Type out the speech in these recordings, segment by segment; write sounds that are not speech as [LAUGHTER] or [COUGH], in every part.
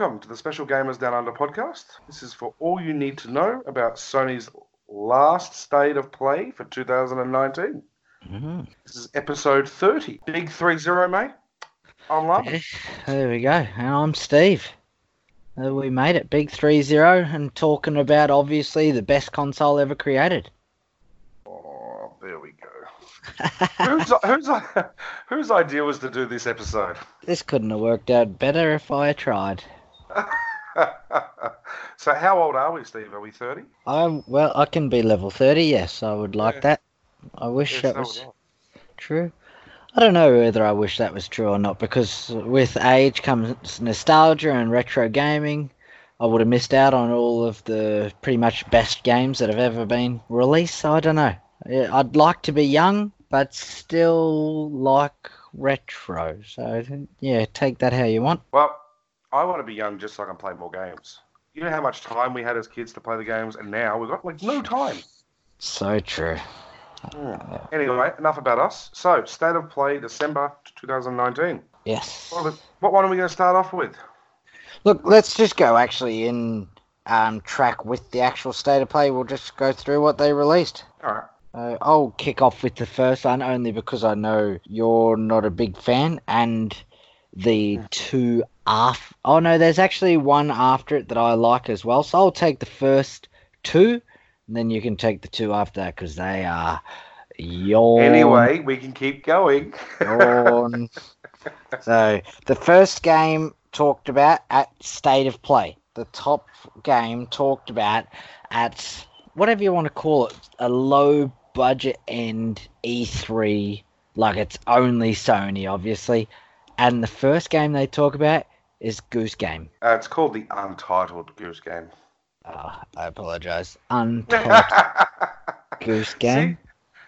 Welcome to the Special Gamers Down Under podcast. This is for all you need to know about Sony's last state of play for 2019. Mhm. This is episode 30. Big 3 0, mate. I'm loving it. There we go. And I'm Steve. Uh, we made it. Big 3 0 and talking about obviously the best console ever created. Oh, there we go. [LAUGHS] whose, whose, [LAUGHS] whose idea was to do this episode? This couldn't have worked out better if I tried. [LAUGHS] so, how old are we, Steve? Are we 30? I well, I can be level 30. Yes, I would like Yeah. that. I wish Yes, that so was true. I don't know whether I wish that was true or not because with age comes nostalgia and retro gaming. I would have missed out on all of the pretty much best games that have ever been released. So I don't know. I'd like to be young, but still like retro. So yeah, take that how you want. Well, I want to be young just so I can play more games. You know how much time we had as kids to play the games, and now we've got like no time. So true. Anyway, enough about us. So, state of play, December 2019. Yes. Well, what one are we going to start off with? Look, let's just go actually in um, track with the actual state of play. We'll just go through what they released. All right. Uh, I'll kick off with the first one only because I know you're not a big fan, and the two after. Oh no, there's actually one after it that I like as well. So I'll take the first two, and then you can take the two after that because they are your Anyway, we can keep going. Yawn. [LAUGHS] so the first game talked about at state of play. The top game talked about at whatever you want to call it, a low budget end E3, like it's only Sony, obviously. And the first game they talk about is Goose Game. Uh, it's called the Untitled Goose Game. Oh, I apologize. [LAUGHS] Untitled Goose Game.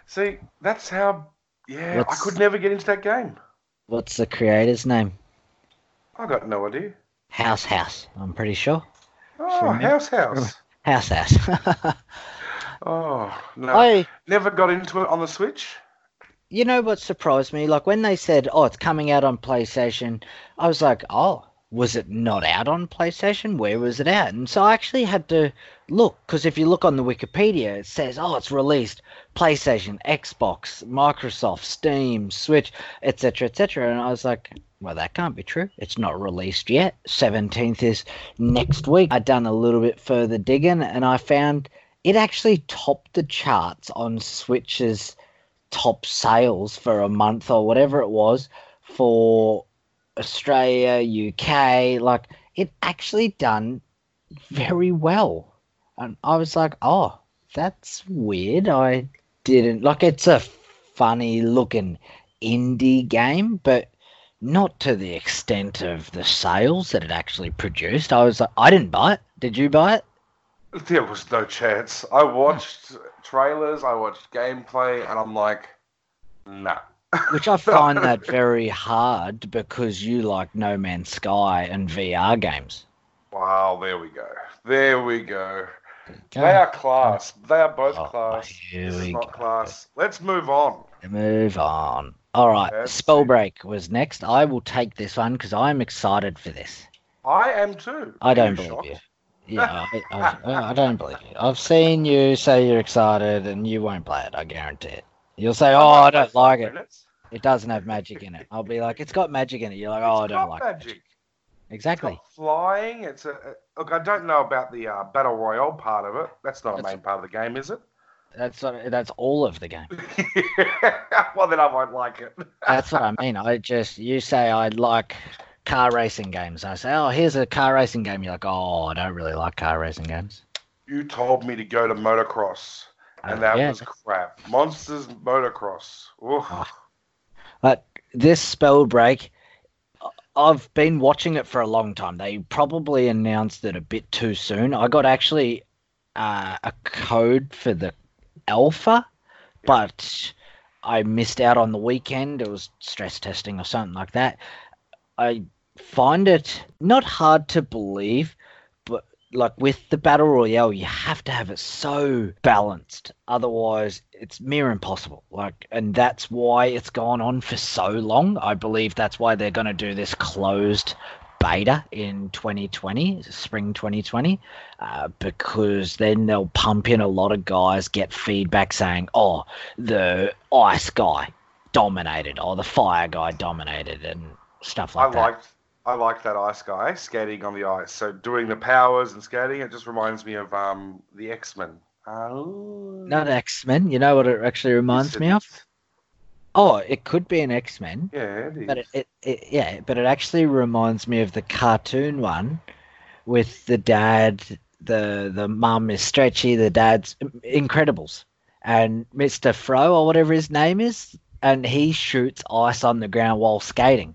See, see, that's how. Yeah, What's- I could never get into that game. What's the creator's name? I got no idea. House House. I'm pretty sure. Oh, From- House House. House House. [LAUGHS] Oh no, I never got into it on the Switch. You know what surprised me? Like when they said, "Oh, it's coming out on PlayStation," I was like, "Oh, was it not out on PlayStation? Where was it out? And so I actually had to look because if you look on the Wikipedia, it says, "Oh, it's released PlayStation, Xbox, Microsoft, Steam, Switch, etc., etc." And I was like, "Well, that can't be true. It's not released yet. Seventeenth is next week." I done a little bit further digging, and I found it actually topped the charts on Switch's top sales for a month or whatever it was for Australia, UK. Like it actually done very well. And I was like, oh, that's weird. I didn't like it's a funny looking indie game, but not to the extent of the sales that it actually produced. I was like, I didn't buy it. Did you buy it? There was no chance. I watched trailers, I watched gameplay, and I'm like, nah. Which I find that very hard because you like No Man's Sky and VR games. Wow, there we go. There we go. They are class. They are both Oh, class. here This is not go. class. Let's move on. Move on. All right, see. Spellbreak was next. I will take this one because I'm excited for this. I am too. I don't believe shocked? you. Yeah, I, I, I don't believe you. I've seen you say you're excited and you won't play it. I guarantee it. You'll say, "Oh, I don't like it. Minutes. It doesn't have magic in it." I'll be like, "It's got magic in it." You're like, "Oh, I don't like magic. magic." It's Exactly. flying. It's a, look. I don't know about the uh, battle royale part of it. That's not a main part of the game, is it? That's that's all of the game. [LAUGHS] well, then I won't like it. That's what I [LAUGHS] mean. I just you say I like car racing games. I say, oh, here's a car racing game. You're like, oh, I don't really like car racing games. You told me to go to motocross, and Uh, that yeah. was crap. Monsters Motocross. Oh. But this spell break, I've been watching it for a long time. They probably announced it a bit too soon. I got actually uh, a code for the alpha, but I missed out on the weekend. It was stress testing or something like that. I find it not hard to believe, like with the battle royale, you have to have it so balanced. Otherwise, it's near impossible. Like, and that's why it's gone on for so long. I believe that's why they're going to do this closed beta in 2020, spring 2020, uh, because then they'll pump in a lot of guys, get feedback saying, oh, the ice guy dominated, or the fire guy dominated, and stuff like I that. liked I like that ice guy skating on the ice. So doing the powers and skating, it just reminds me of um the X Men. Oh, Not X Men. You know what it actually reminds me of? Oh, it could be an X Men. Yeah, it is. But it, it, it, yeah, but it actually reminds me of the cartoon one with the dad, the the mum is stretchy, the dad's Incredibles, and Mister Fro or whatever his name is, and he shoots ice on the ground while skating.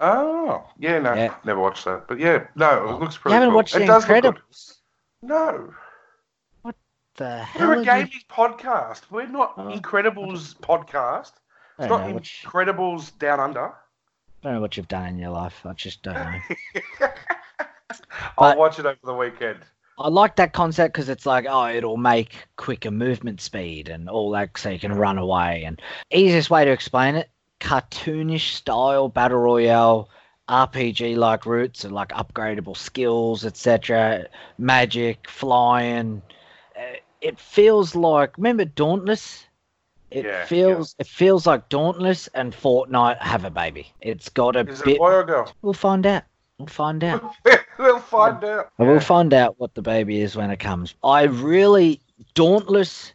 Oh, yeah, no, Yeah. never watched that. But yeah, no, it oh. looks you pretty haven't cool. watched it the does look good. Incredibles? No, What The hell? we're a have you- gaming podcast. We're not Oh. Incredibles podcast. It's not Incredibles Down Under. I don't know what you've done in your life. I just don't know. [LAUGHS] I'll watch it over the weekend. I like that concept because it's like, oh, it'll make quicker movement speed and all that, so you can run away. And easiest way to explain it: cartoonish style battle royale, RPG like roots and like upgradable skills, etc. Magic, flying. Uh, It feels like remember Dauntless. It Yeah, feels it feels like Dauntless and Fortnite have a baby. It's got a Is it a boy or girl? We'll find out. We'll find out. [LAUGHS] we'll find out. I will Yeah. find out what the baby is when it comes. I really Dauntless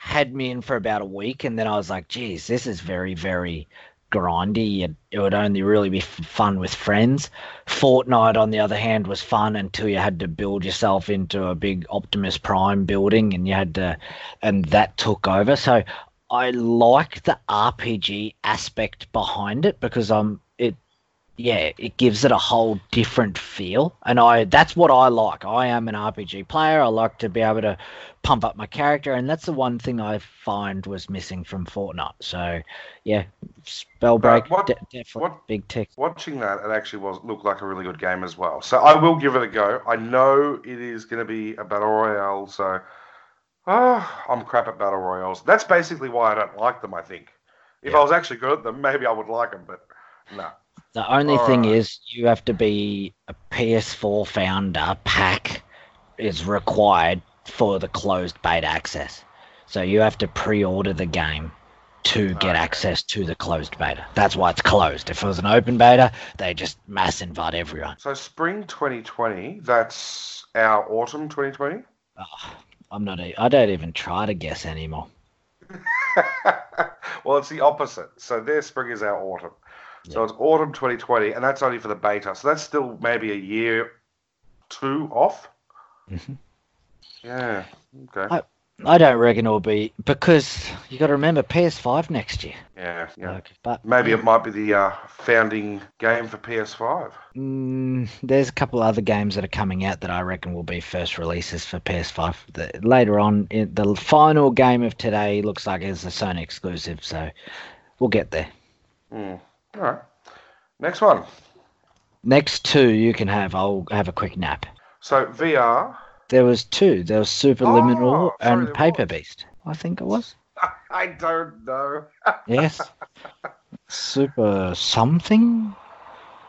had me in for about a week, and then I was like, "Geez, this is very, very grindy. It, it would only really be f- fun with friends." Fortnite, on the other hand, was fun until you had to build yourself into a big Optimus Prime building, and you had to, and that took over. So I like the RPG aspect behind it because I'm yeah, it gives it a whole different feel. And I that's what I like. I am an RPG player. I like to be able to pump up my character and that's the one thing I find was missing from Fortnite. So, yeah, Spellbreak what- de- definitely what- big tick. Watching that, it actually was looked like a really good game as well. So I will give it a go. I know it is going to be a battle royale, so oh, I'm crap at battle royales. That's basically why I don't like them. I think if Yeah. I was actually good at them, [LAUGHS] maybe I would like them, but no. The only thing is you have to be a PS4 founder pack is required for the closed beta access. So you have to pre-order the game to get Okay. access to the closed beta. That's why it's closed. If it was an open beta, they just mass invite everyone. So spring 2020, that's our autumn 2020. Oh, I'm not. e- I don't even try to guess anymore. [LAUGHS] well, it's the opposite. So their spring is our autumn. So Yeah. it's autumn 2020, and that's only for the beta. So that's still maybe a year, two off. Mhm. Yeah. Okay. I- I don't reckon it'll be because you got to remember PS5 next year. yeah. Yeah. Like, but Maybe it might be the uh, founding game for PS5. Mm, there's a couple other games that are coming out that I reckon will be first releases for PS5. The, later on, in, the final game of today looks like it's a Sony exclusive, so we'll get there. Hmm. All right. Next one. Next two you can have. I'll have a quick nap. So VR. There was two. There was Superliminal Oh, sorry, and Paper was. Beast. I think it was. [LAUGHS] I don't know. [LAUGHS] Yes. Super something.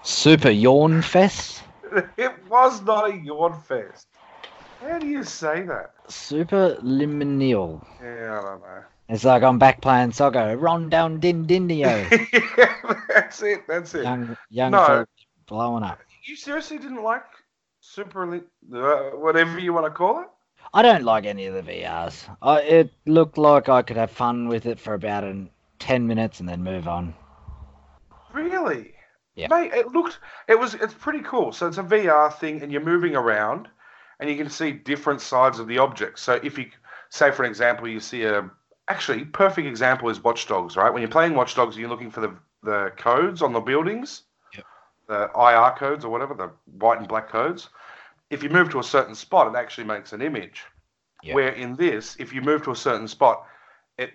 Super Yawn Fest. [LAUGHS] It was not a yawn fest. How do you say that? Superliminal. Yeah, I don't know. It's like I'm back playing soccer. Run down din dindio. [LAUGHS] yeah, that's it. That's it. young young No. folk blowing up. You seriously didn't like Super Elite, uh, whatever you want to call it? I don't like any of the VRs. I, it looked like I could have fun with it for about an, ten minutes and then move on. Really? Yeah. Mate, it looked, it was, it's pretty cool. So it's a VR thing, and you're moving around, and you can see different sides of the object. So if you, say for example, you see a, actually, perfect example is Watch Dogs, right? When you're playing Watch Dogs, you're looking for the the codes on the buildings, Yep. the IR codes or whatever, the white and black codes. If you move to a certain spot, it actually makes an image. Yep. Where in this, if you move to a certain spot, it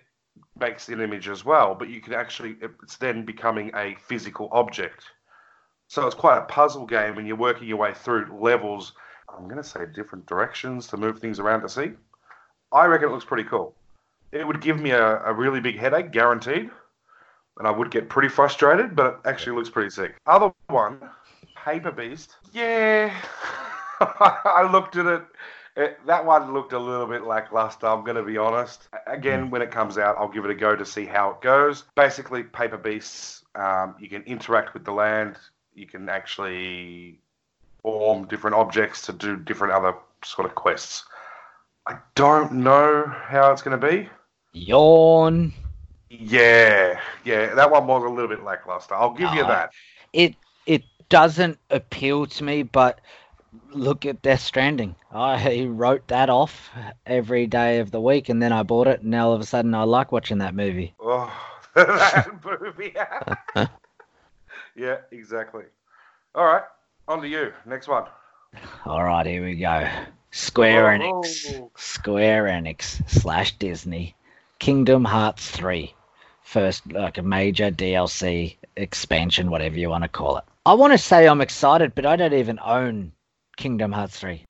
makes an image as well, but you can actually, it's then becoming a physical object. So it's quite a puzzle game and you're working your way through levels, I'm going to say different directions to move things around to see. I reckon it looks pretty cool. It would give me a, a really big headache, guaranteed, and I would get pretty frustrated, but it actually looks pretty sick. Other one, Paper Beast. Yeah, [LAUGHS] I looked at it. it. That one looked a little bit lackluster. I'm going to be honest. Again, when it comes out, I'll give it a go to see how it goes. Basically, Paper Beasts. Um, you can interact with the land. You can actually form different objects to do different other sort of quests. I don't know how it's going to be. Yawn. Yeah, yeah, that one was a little bit lackluster. I'll give you that. It it doesn't appeal to me, but look at Death Stranding. I [LAUGHS] wrote that off every day of the week, and then I bought it, and now all of a sudden I like watching that movie. [LAUGHS] Oh, that movie. [LAUGHS] yeah, exactly. All right, on to you. Next one. All right, here we go. Square Oh. Enix, Square Enix slash Disney, Kingdom Hearts three, first like a major DLC expansion, whatever you want to call it. I want to say I'm excited, but I don't even own Kingdom Hearts three.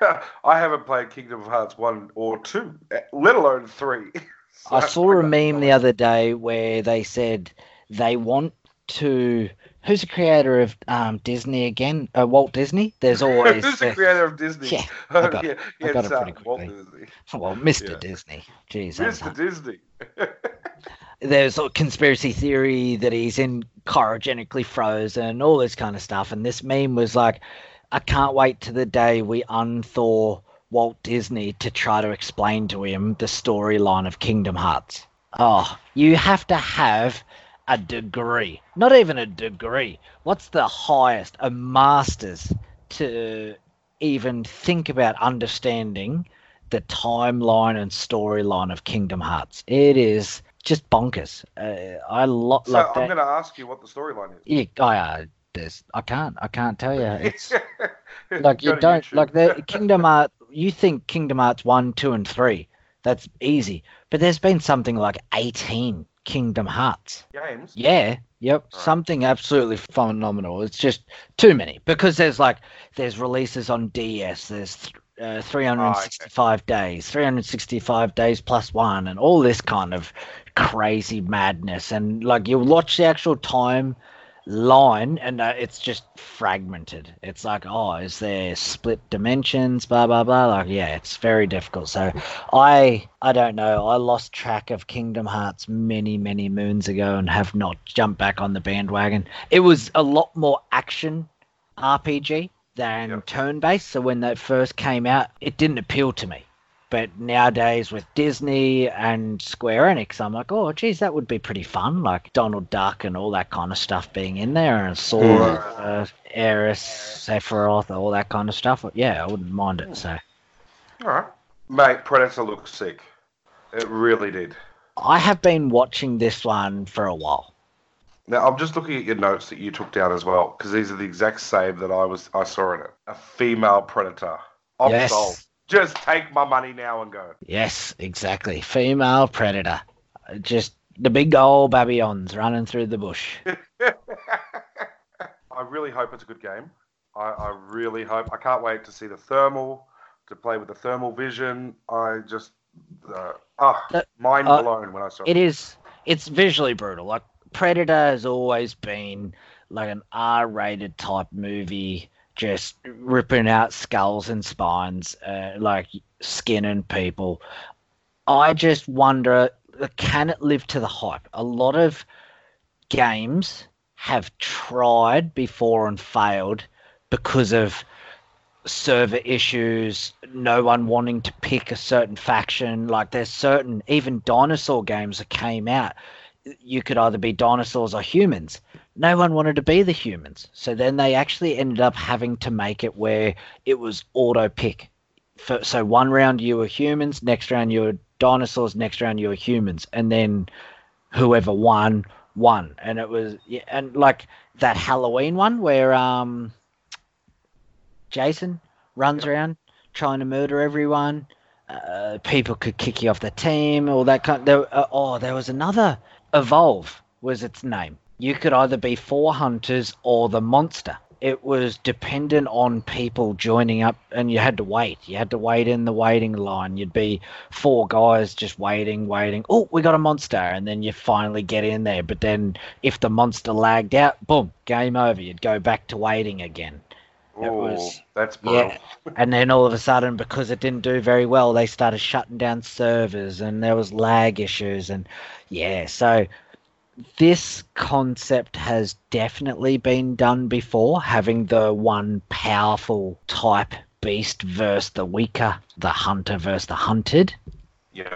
[LAUGHS] I haven't played Kingdom Hearts 1 or 2, eh, let alone 3. [LAUGHS] I saw a meme the other day where they said they want to. Who's the creator of um, Disney again? Uh, Walt Disney. There's [LAUGHS] always Who's the creator of Disney? Yeah, [LAUGHS] I got yeah, it. I got it pretty uh, Walt quickly. Disney. [LAUGHS] well, Mr. Yeah. Disney. Jeez, Mr. Disney. there's a conspiracy theory that he's in cryogenically frozen, all this kind of stuff. And this meme was like, I can't wait to the day we unthaw Walt Disney to try to explain to him the storyline of Kingdom Hearts. Oh, you have to have a degree, not even a degree. What's the highest? A master's to even think about understanding the timeline and storyline of Kingdom Hearts. It is just bonkers. Uh, I lo- So like I'm going to ask you what the storyline is. Yeah, I, uh, there's, I can't, I can't tell you. It's [LAUGHS] like you don't YouTube. like the [LAUGHS] Kingdom Hearts. You think Kingdom Hearts one, two, and three. That's easy, but there's been something like 18 Kingdom Hearts. games. Yeah, yep, Right. something absolutely phenomenal. It's just too many because there's like there's releases on DS. There's th- uh, 365 days, 365 days plus one, and all this kind of crazy madness. And like you watch the actual time line, and uh, it's just fragmented. It's like, oh, is there split dimensions? Blah blah blah. Like, yeah, it's very difficult. So, I I don't know. I lost track of Kingdom Hearts many many moons ago, and have not jumped back on the bandwagon. It was a lot more action RPG than Yep. turn based. So when that first came out, it didn't appeal to me. But nowadays with Disney and Square Enix, I'm like, oh, geez, that would be pretty fun. Like Donald Duck and all that kind of stuff being in there, and Sora, uh, Eris, Sephiroth, all that kind of stuff. Yeah, I wouldn't mind it. So All right. Mate, Predator looks sick. It really did. I have been watching this one for a while. Now I'm just looking at your notes that you took down as well, because these are the exact same that I was I saw in it. A female predator. I'm Yes. sold. Just take my money now and go. Yes, exactly. Female predator. Just the big old babylons running through the bush. [LAUGHS] I really hope it's a good game. I, I really hope. I can't wait to see the thermal, to play with the thermal vision. I just, uh, ah, Uh, mind uh, blown when I saw it. It is. It's visually brutal. Like Predator has always been like an R-rated type movie, just ripping out skulls and spines, uh, like skinning people. I just wonder, uh, can it live to the hype? A lot of games have tried before and failed because of server issues, no one wanting to pick a certain faction. Like there's certain even dinosaur games that came out. You could either be dinosaurs or humans. No one wanted to be the humans. So then they actually ended up having to make it where it was auto pick. For, so one round you were humans, next round you were dinosaurs, next round you were humans, and then whoever won won. And it was yeah, and like that Halloween one where um Jason runs around trying to murder everyone. Uh, people could kick you off the team, all that kind. There, uh, oh, there was another. Evolve was its name. You could either be four hunters or the monster. it was dependent on people joining up and you had to wait. You had to wait in the waiting line. You'd be four guys just waiting, waiting. Oh, we got a monster. And then you finally get in there. But then if the monster lagged out, boom, game over. You'd go back to waiting again. It Ooh, was- that's brutal. Yeah. [LAUGHS] And then all of a sudden, because it didn't do very well, they started shutting down servers and there was lag issues. And yeah, so this concept has definitely been done before, having the one powerful type beast versus the weaker, the hunter versus the hunted. Yeah.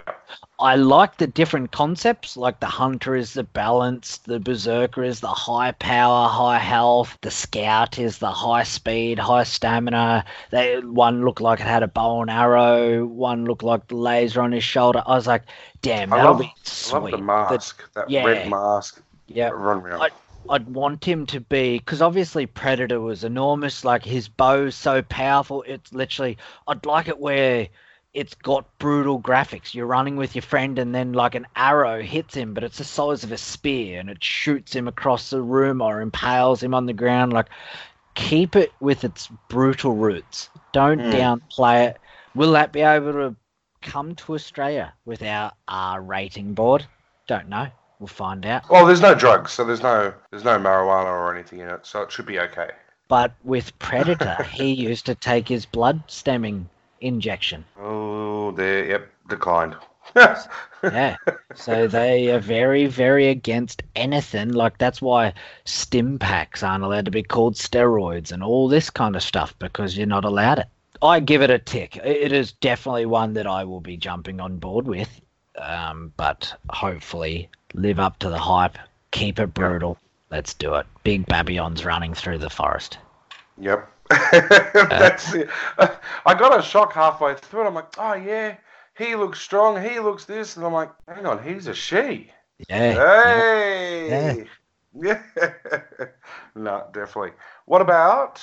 I like the different concepts, like the hunter is the balance, the berserker is the high power, high health, the scout is the high speed, high stamina. They one looked like it had a bow and arrow, one looked like the laser on his shoulder. I was like, damn, that'll love, be I sweet. love the mask, that yeah. red mask. yeah, Run around. I- I'd want him to be because obviously Predator was enormous. Like his bow's so powerful, it's literally. I'd like it where it's got brutal graphics. You're running with your friend, and then like an arrow hits him, but it's the size of a spear, and it shoots him across the room or impales him on the ground. Like, keep it with its brutal roots. Don't Hmm. downplay it. Will that be able to come to Australia with our R rating board? Don't know. We'll find out. Well, there's no drugs, so there's no there's no marijuana or anything in it, so it should be okay. But with Predator, he [LAUGHS] used to take his blood stemming injection. Oh, they yep declined. [LAUGHS] Yeah. So they are very, very against anything. Like that's why stim packs aren't allowed to be called steroids and all this kind of stuff because you're not allowed it. I give it a tick. It is definitely one that I will be jumping on board with. Um, but hopefully live up to the hype. Keep it brutal. Let's do it. Big Babylon's running through the forest. Yep. [LAUGHS] Uh, That's it. [LAUGHS] I got a shock halfway through it. I'm like, oh yeah, he looks strong. He looks this, and I'm like, hang on, he's a she. Yeah. yeah. Hey. Yeah. [LAUGHS] no, definitely. What about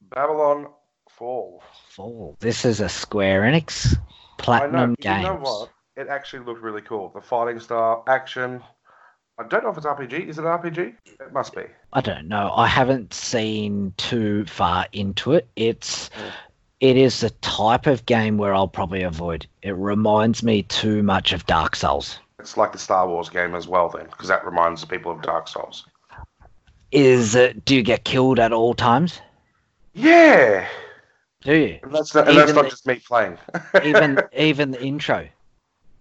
Babylon Fall? Fall. This is a Square Enix Platinum. Games. You know what? It actually looked really cool. The fighting style, action. I don't know if it's RPG. Is it RPG? It must be. I don't know. I haven't seen too far into it. It's Mm. it is the type of game where I'll probably avoid. It reminds me too much of Dark Souls. It's like the Star Wars game as well, then, because that reminds people of Dark Souls. Is it do you get killed at all times? Yeah, Do you? and that's not, and that's not the- just me playing. [LAUGHS] Even even the intro.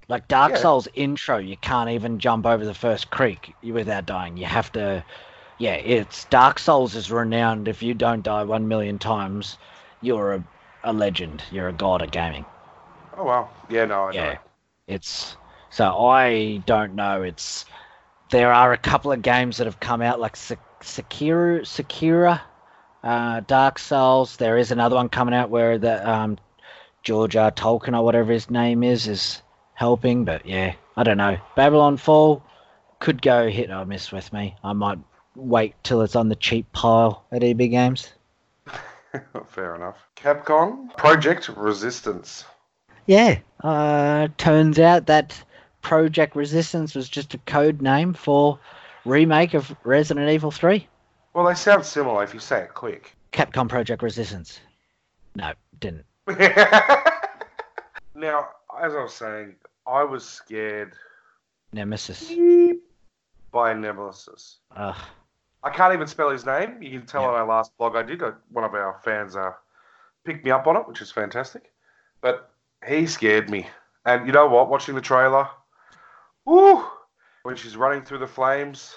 Like Dark Yeah. Souls intro, you can't even jump over the first creek without dying. You have to yeah, it's Dark Souls is renowned if you don't die one million times, you're a, a legend. You're a god at gaming. oh wow, yeah, no, I yeah know. it's so i don't know it's there are a couple of games that have come out like Sek- sekiro sekira uh, dark souls there is another one coming out where the um, george r tolkien or whatever his name is is helping but yeah i don't know babylon fall could go hit or miss with me i might wait till it's on the cheap pile at eb games [LAUGHS] Fair enough. Capcom Project Resistance. Yeah, uh, turns out that Project Resistance was just a code name for remake of Resident Evil 3. Well, they sound similar if you say it quick. Capcom Project Resistance. No, didn't. [LAUGHS] now, as I was saying, I was scared Nemesis. by Nemesis. Ugh. I can't even spell his name. You can tell Yeah. on our last blog I did. uh, One of our fans uh, picked me up on it, which is fantastic. But he scared me. And you know what? Watching the trailer, woo, when she's running through the flames,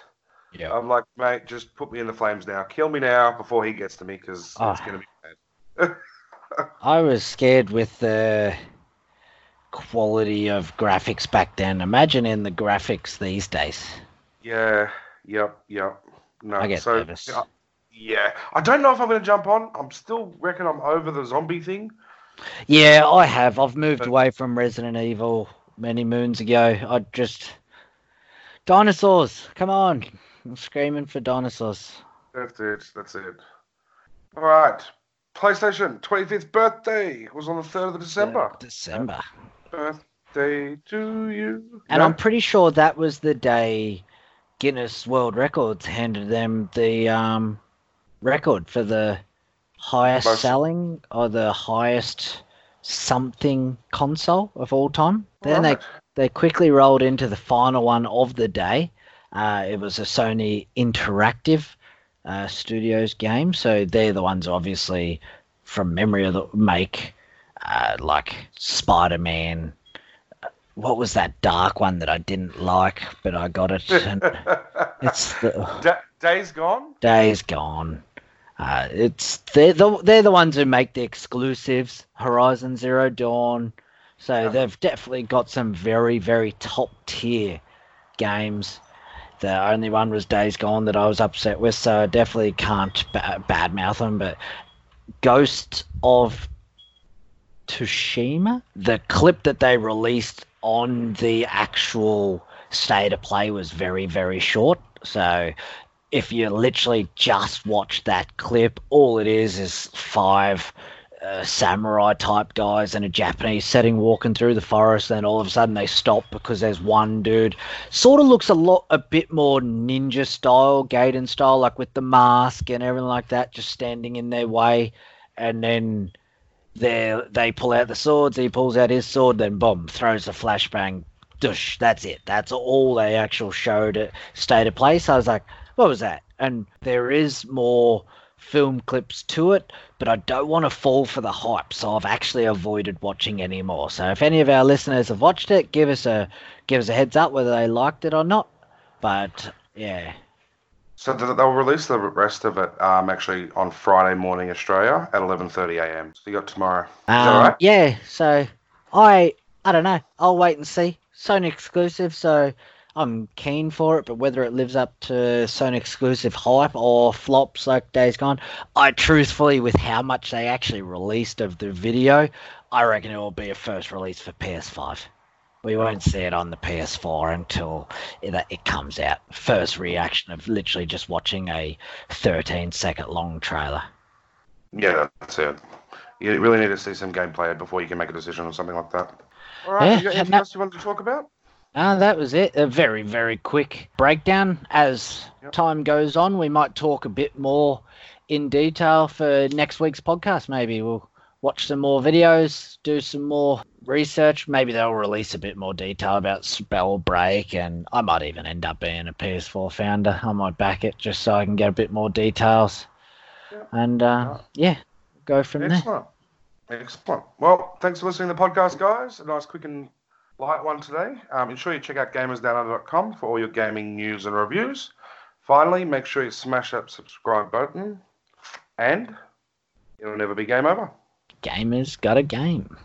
Yeah. I'm like, mate, just put me in the flames now. Kill me now before he gets to me because it's Ah. going to be bad. [LAUGHS] I was scared with the quality of graphics back then. Imagine in the graphics these days. Yeah, yep, yep. No, I get so nervous. yeah, I don't know if I'm going to jump on. I'm still reckon I'm over the zombie thing. Yeah, I have. I've moved But- away from Resident Evil many moons ago. I just. Dinosaurs! Come on! I'm screaming for dinosaurs. That's it. That's it. All right. PlayStation 25th birthday was on the 3rd of December. December. Birthday to you. And No? I'm pretty sure that was the day Guinness World Records handed them the um record for the highest Most- selling or the highest something console of all time. Then they Right. they quickly rolled into the final one of the day. Uh, it was a Sony Interactive uh, Studios game, so they're the ones obviously from memory of the make uh, like Spider Man. What was that dark one that I didn't like, but I got it? [LAUGHS] And it's the Da- Days Gone. days gone. Uh, it's they're the they're the ones who make the exclusives. Horizon Zero Dawn. So Yeah. they've definitely got some very very top tier games. The only one was Days Gone that I was upset with, so I definitely can't ba- badmouth them. But Ghost of Tsushima, the clip that they released on the actual state of play was very very short. So if you literally just watch that clip, all it is is five uh, samurai type guys in a Japanese setting walking through the forest. Then all of a sudden they stop because there's one dude. Sort of looks a lot, a bit more ninja style, Gaiden style, like with the mask and everything like that, just standing in their way. And then they they pull out the swords. He pulls out his sword. Then boom, throws a flashbang. Dush. That's it. That's all they actual showed at state of play. So I was like, what was that? And there is more film clips to it, but I don't want to fall for the hype, so I've actually avoided watching any more. So if any of our listeners have watched it, give us a give us a heads up whether they liked it or not. But yeah, So they'll release the rest of it um, actually on Friday morning Australia at 11:30 a.m. So you got tomorrow. Um, right? yeah. So I I don't know. I'll wait and see. Sony exclusive, so I'm keen for it. But whether it lives up to Sony exclusive hype or flops like Days Gone, I truthfully, with how much they actually released of the video, I reckon it will be a first release for PS5. We won't see it on the PS4 until it, it comes out. First reaction of literally just watching a 13 second long trailer. Yeah, that's it. You really need to see some gameplay before you can make a decision or something like that. All right. Yeah, you got anything no- else you wanted to talk about? Uh, that was it. A very, very quick breakdown. As Yep. time goes on, we might talk a bit more in detail for next week's podcast. Maybe we'll watch some more videos, do some more research. Maybe they'll release a bit more detail about Spell Break, and I might even end up being a PS4 founder. I might back it just so I can get a bit more details. Yep. And uh, yeah, go from there. Excellent. Excellent. Well, thanks for listening to the podcast, guys. A nice, quick, and light one today. Um, ensure you check out gamersdownunder.com for all your gaming news and reviews. Finally, make sure you smash that subscribe button, and it'll never be game over. Gamers got a game.